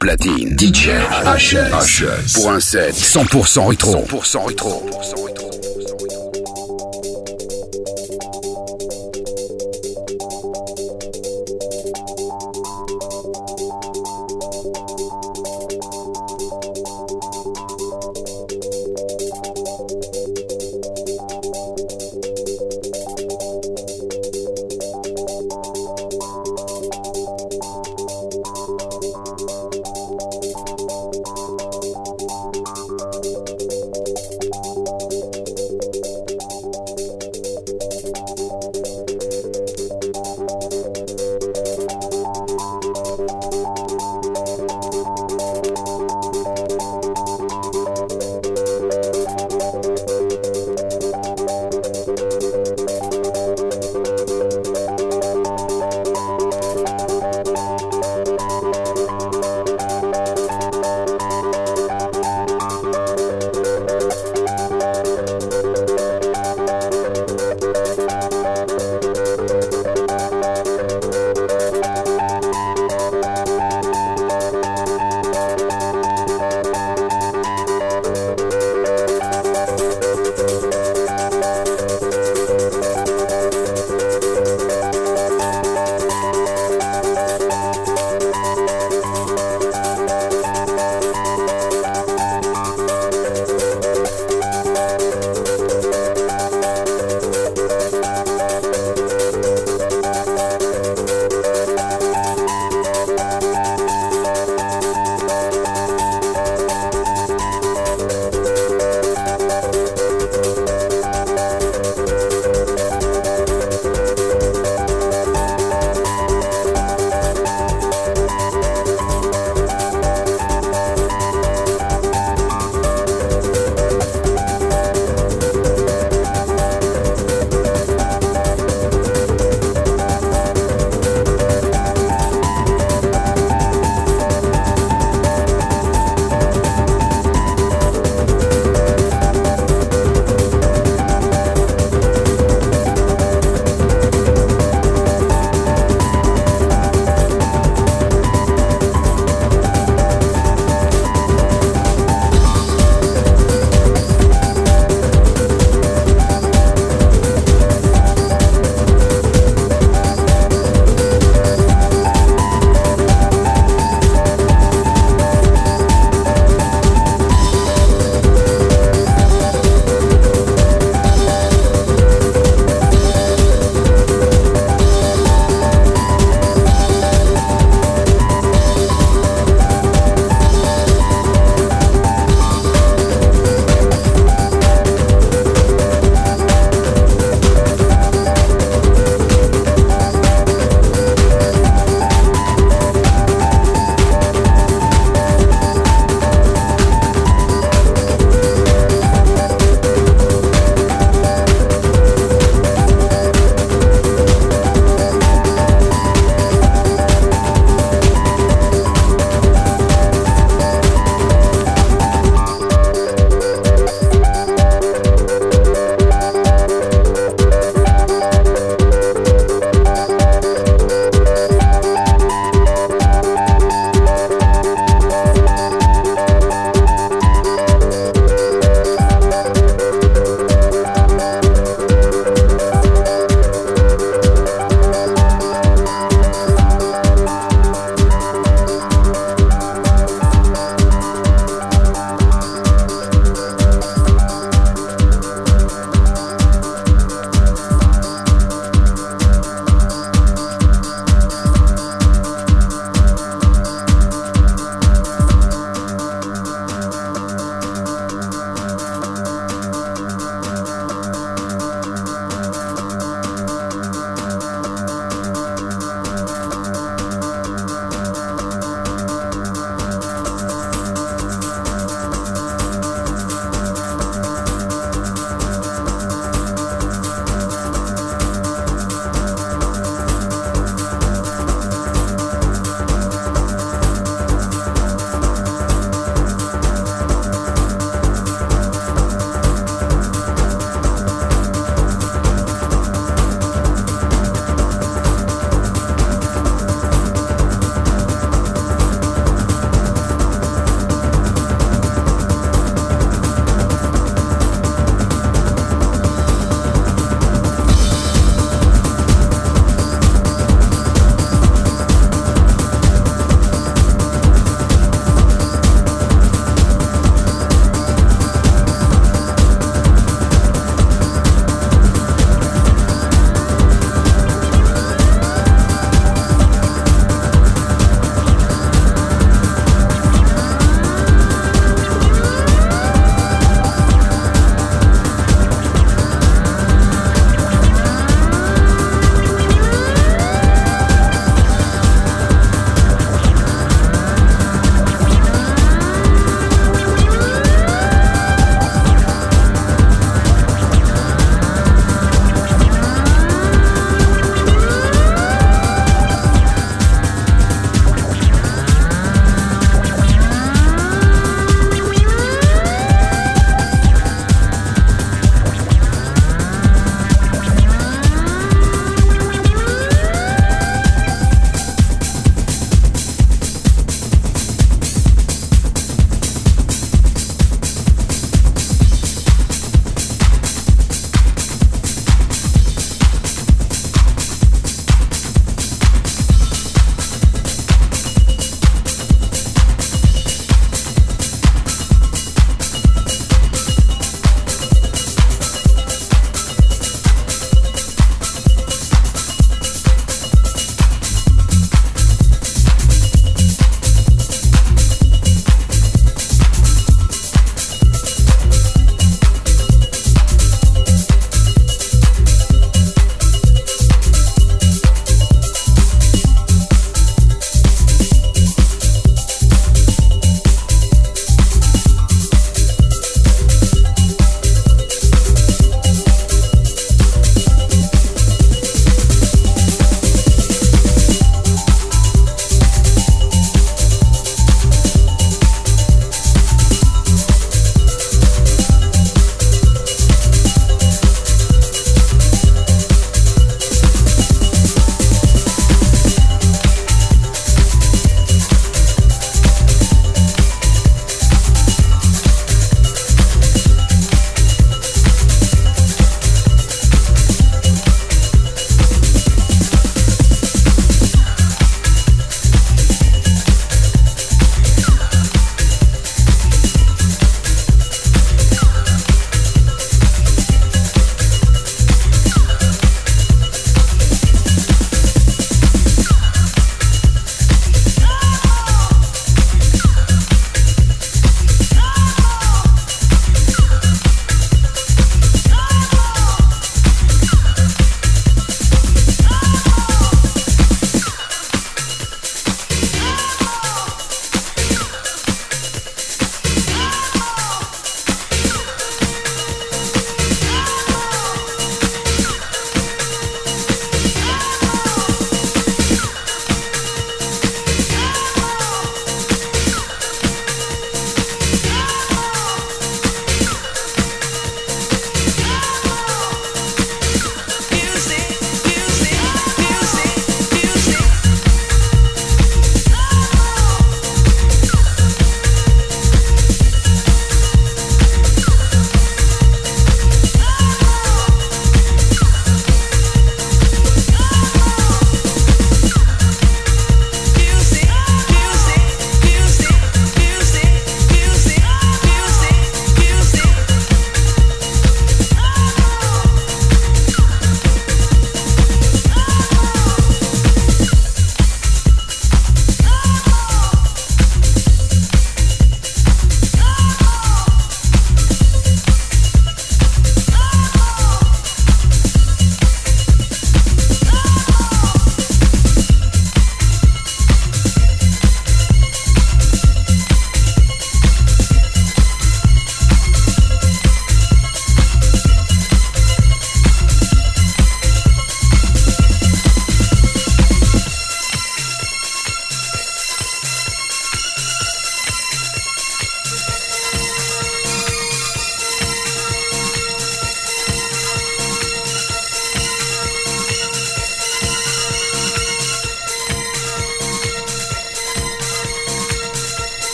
platine. DJ HS. Pour un set 100% rétro. 100% rétro. 100% rétro.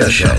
Avec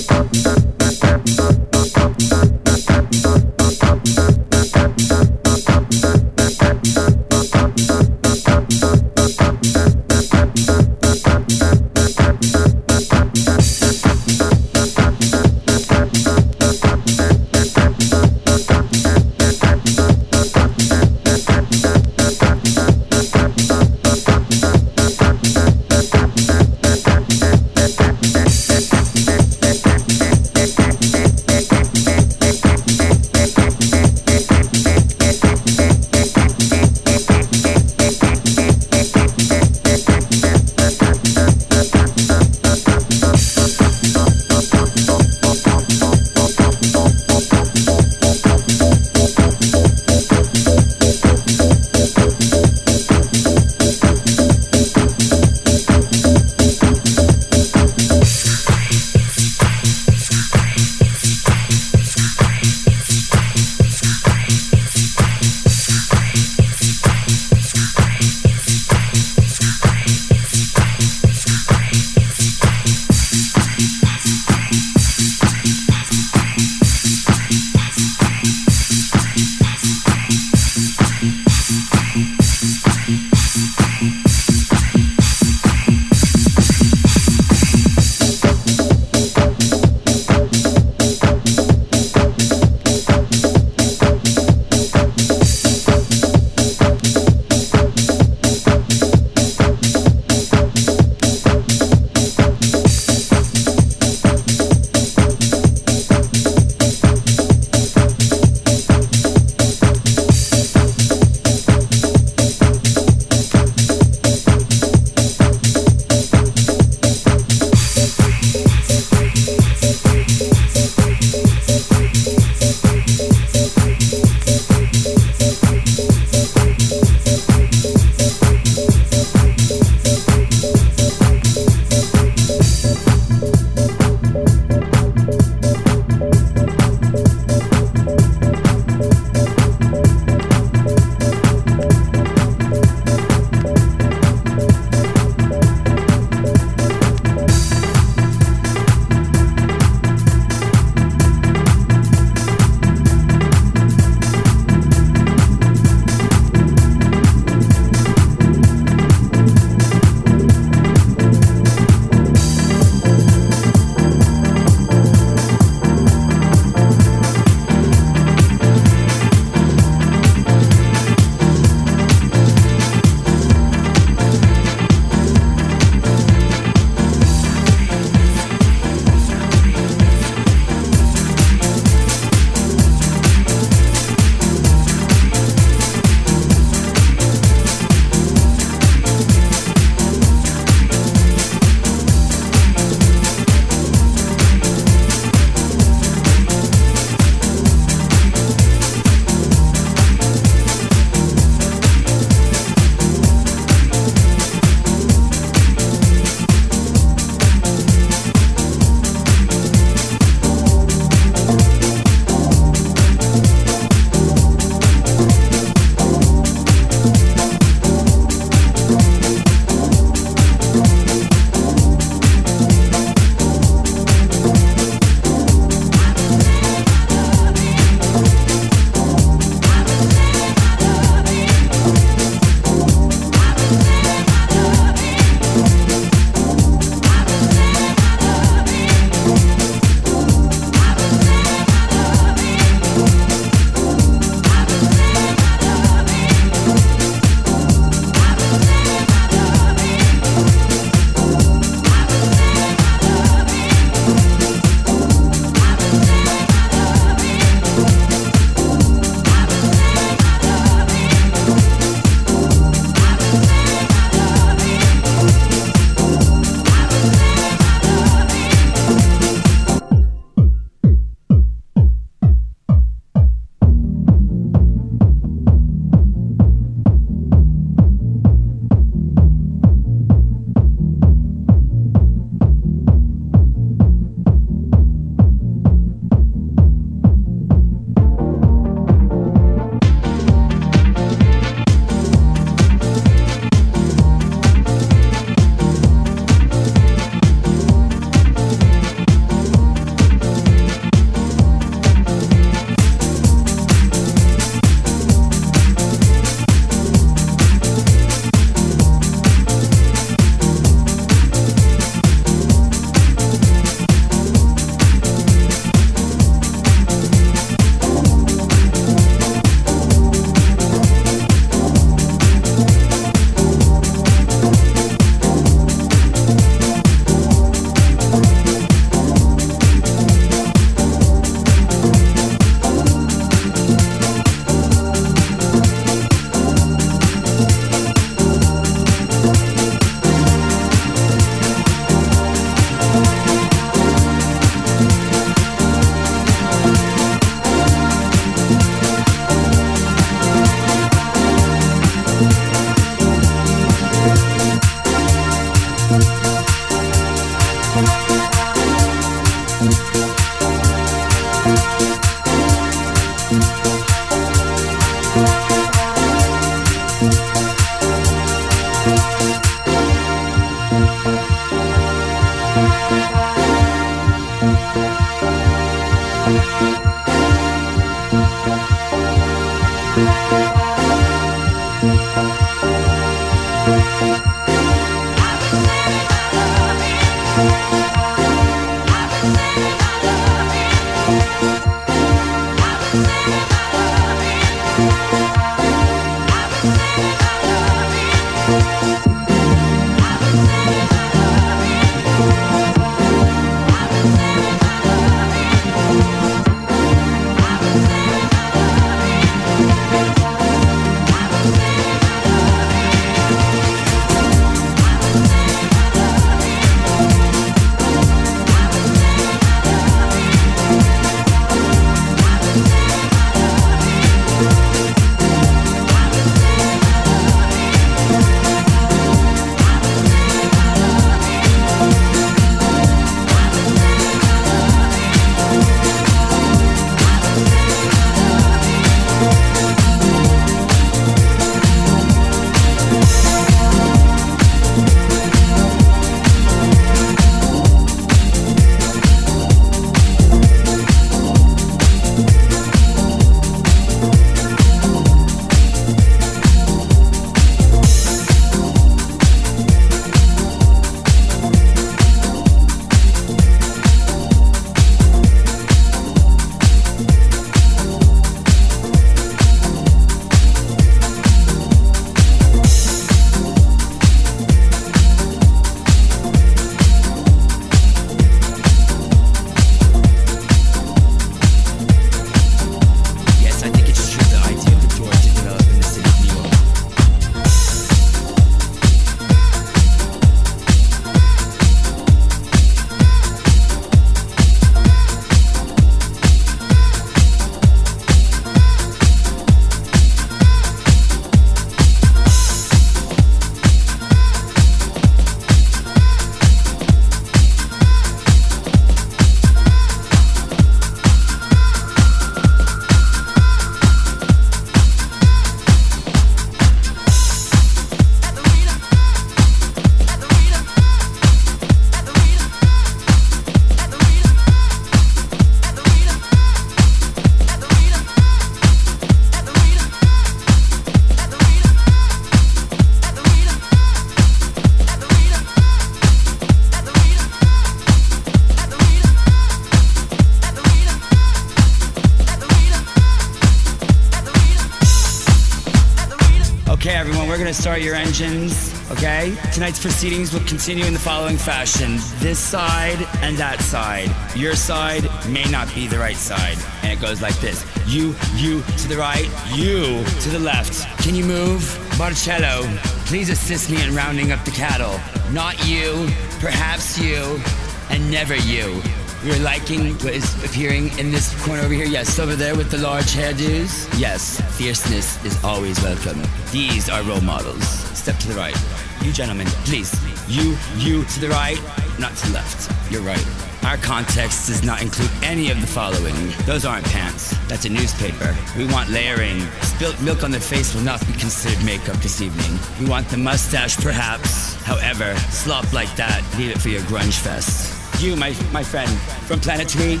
Tonight's proceedings will continue in the following fashion this side and that side. Your side may not be the right side. And it goes like this you, you to the right, you to the left. Can you move? Marcello, please assist me in rounding up the cattle. Not you, perhaps you, and never you. You're liking what is appearing in this corner over here? Yes, over there with the large hairdos? Yes, fierceness is always welcome. These are role models. Step to the right. You gentlemen, please. You, you to the right, not to the left. You're right. Our context does not include any of the following. Those aren't pants. That's a newspaper. We want layering. Spilt milk on the face will not be considered makeup this evening. We want the mustache, perhaps. However, slop like that, leave it for your grunge fest. You, my, my friend, from Planet Tweed,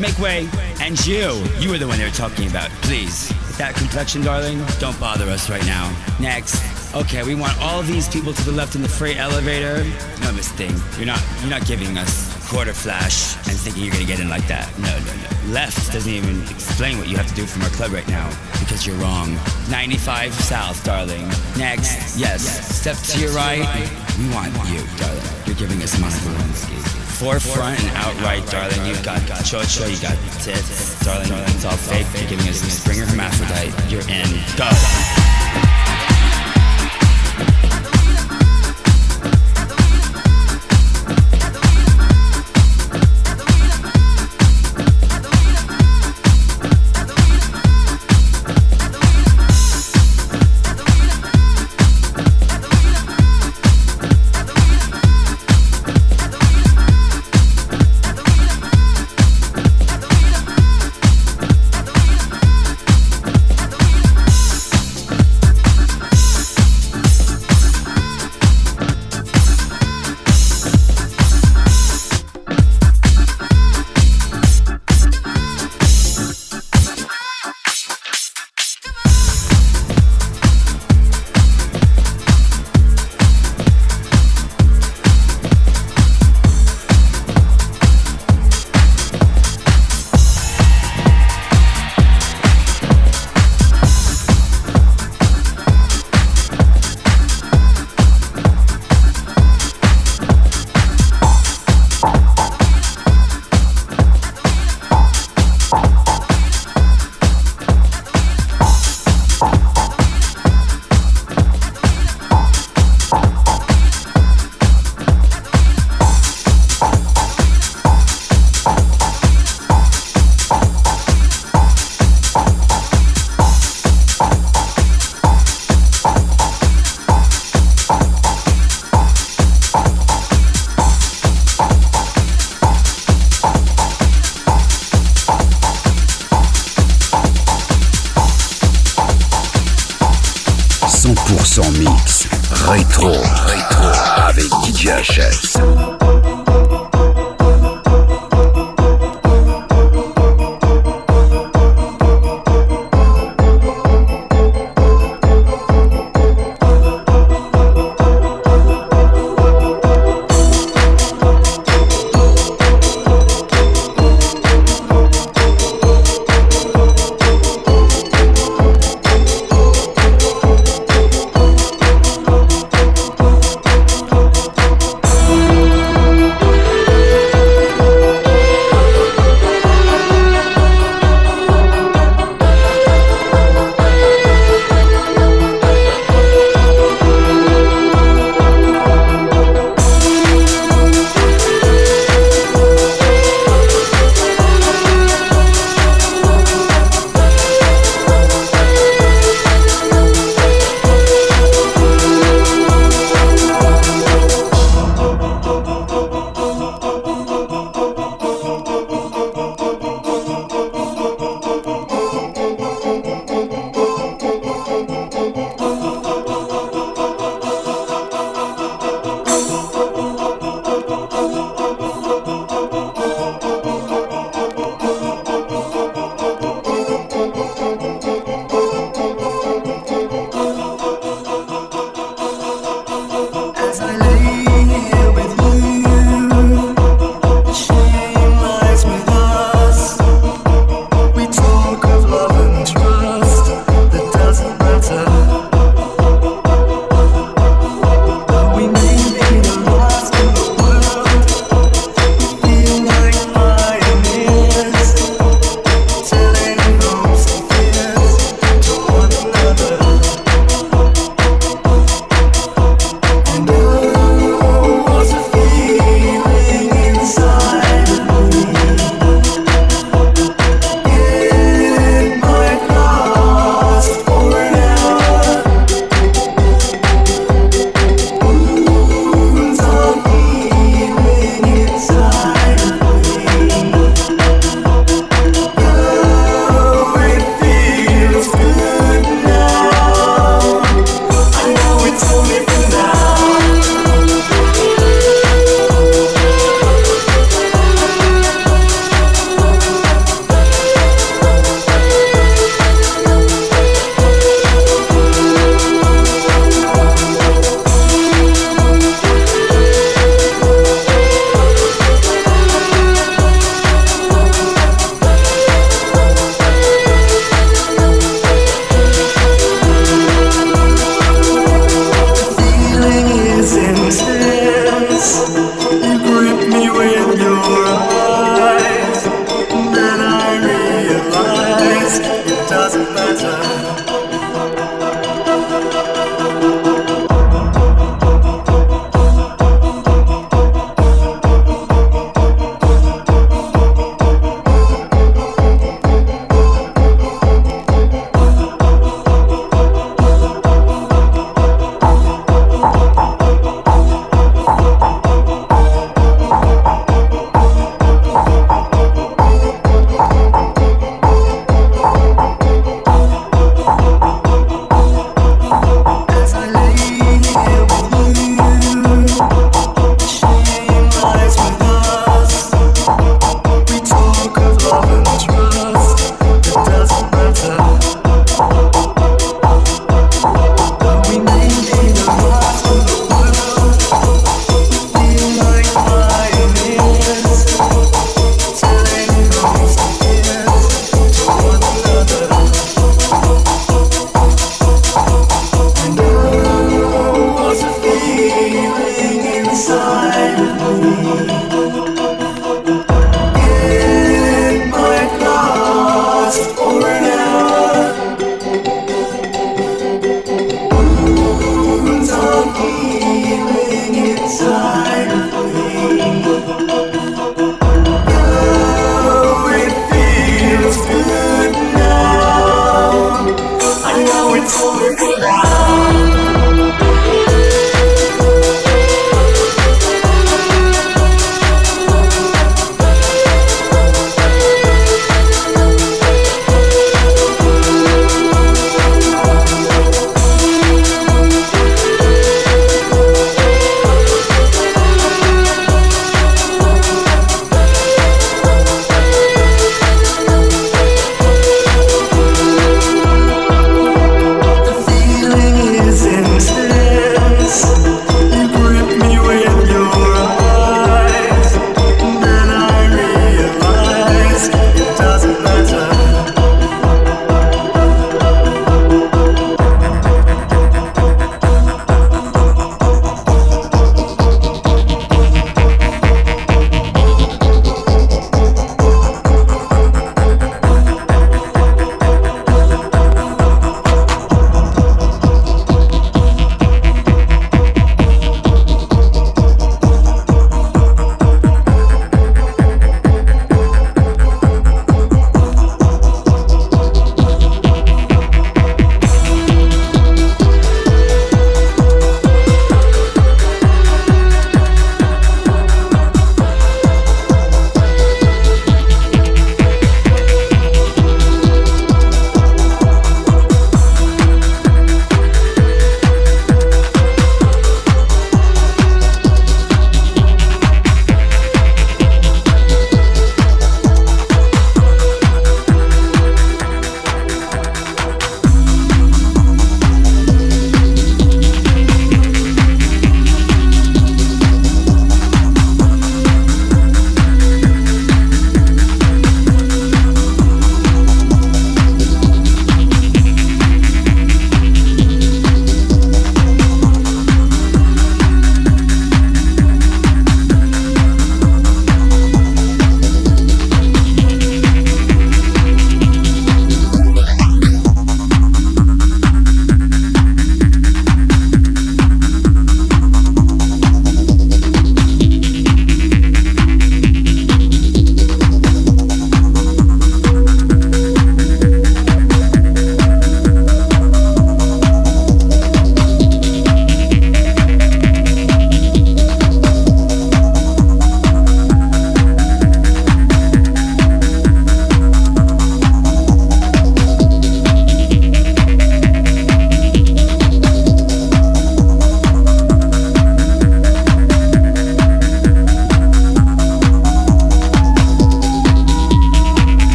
make way. And you, you were the one they were talking about. Please, with that complexion, darling, don't bother us right now. Next. Okay, we want all these people to the left in the freight elevator. No, Miss Thing, you're not you're not giving us Quarterflash and thinking you're gonna get in like that. No, no, no. Left doesn't even explain what you have to do from our club right now because you're wrong. 95 south, darling. Next, yes. Step to your right. We want you, darling. You're giving us Monica Lewinsky forefront and outright, darling. You've got chocho, you got tits, darling. It's all fake. You're giving us Springer hermaphrodite. You're in. Go.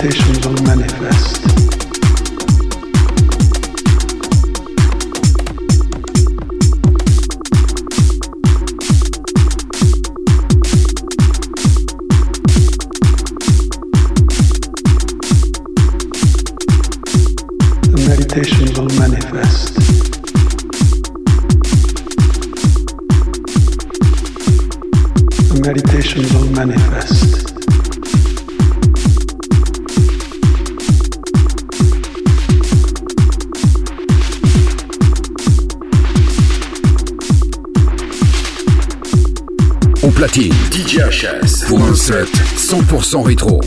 manifestations are manifest. 100% rétro.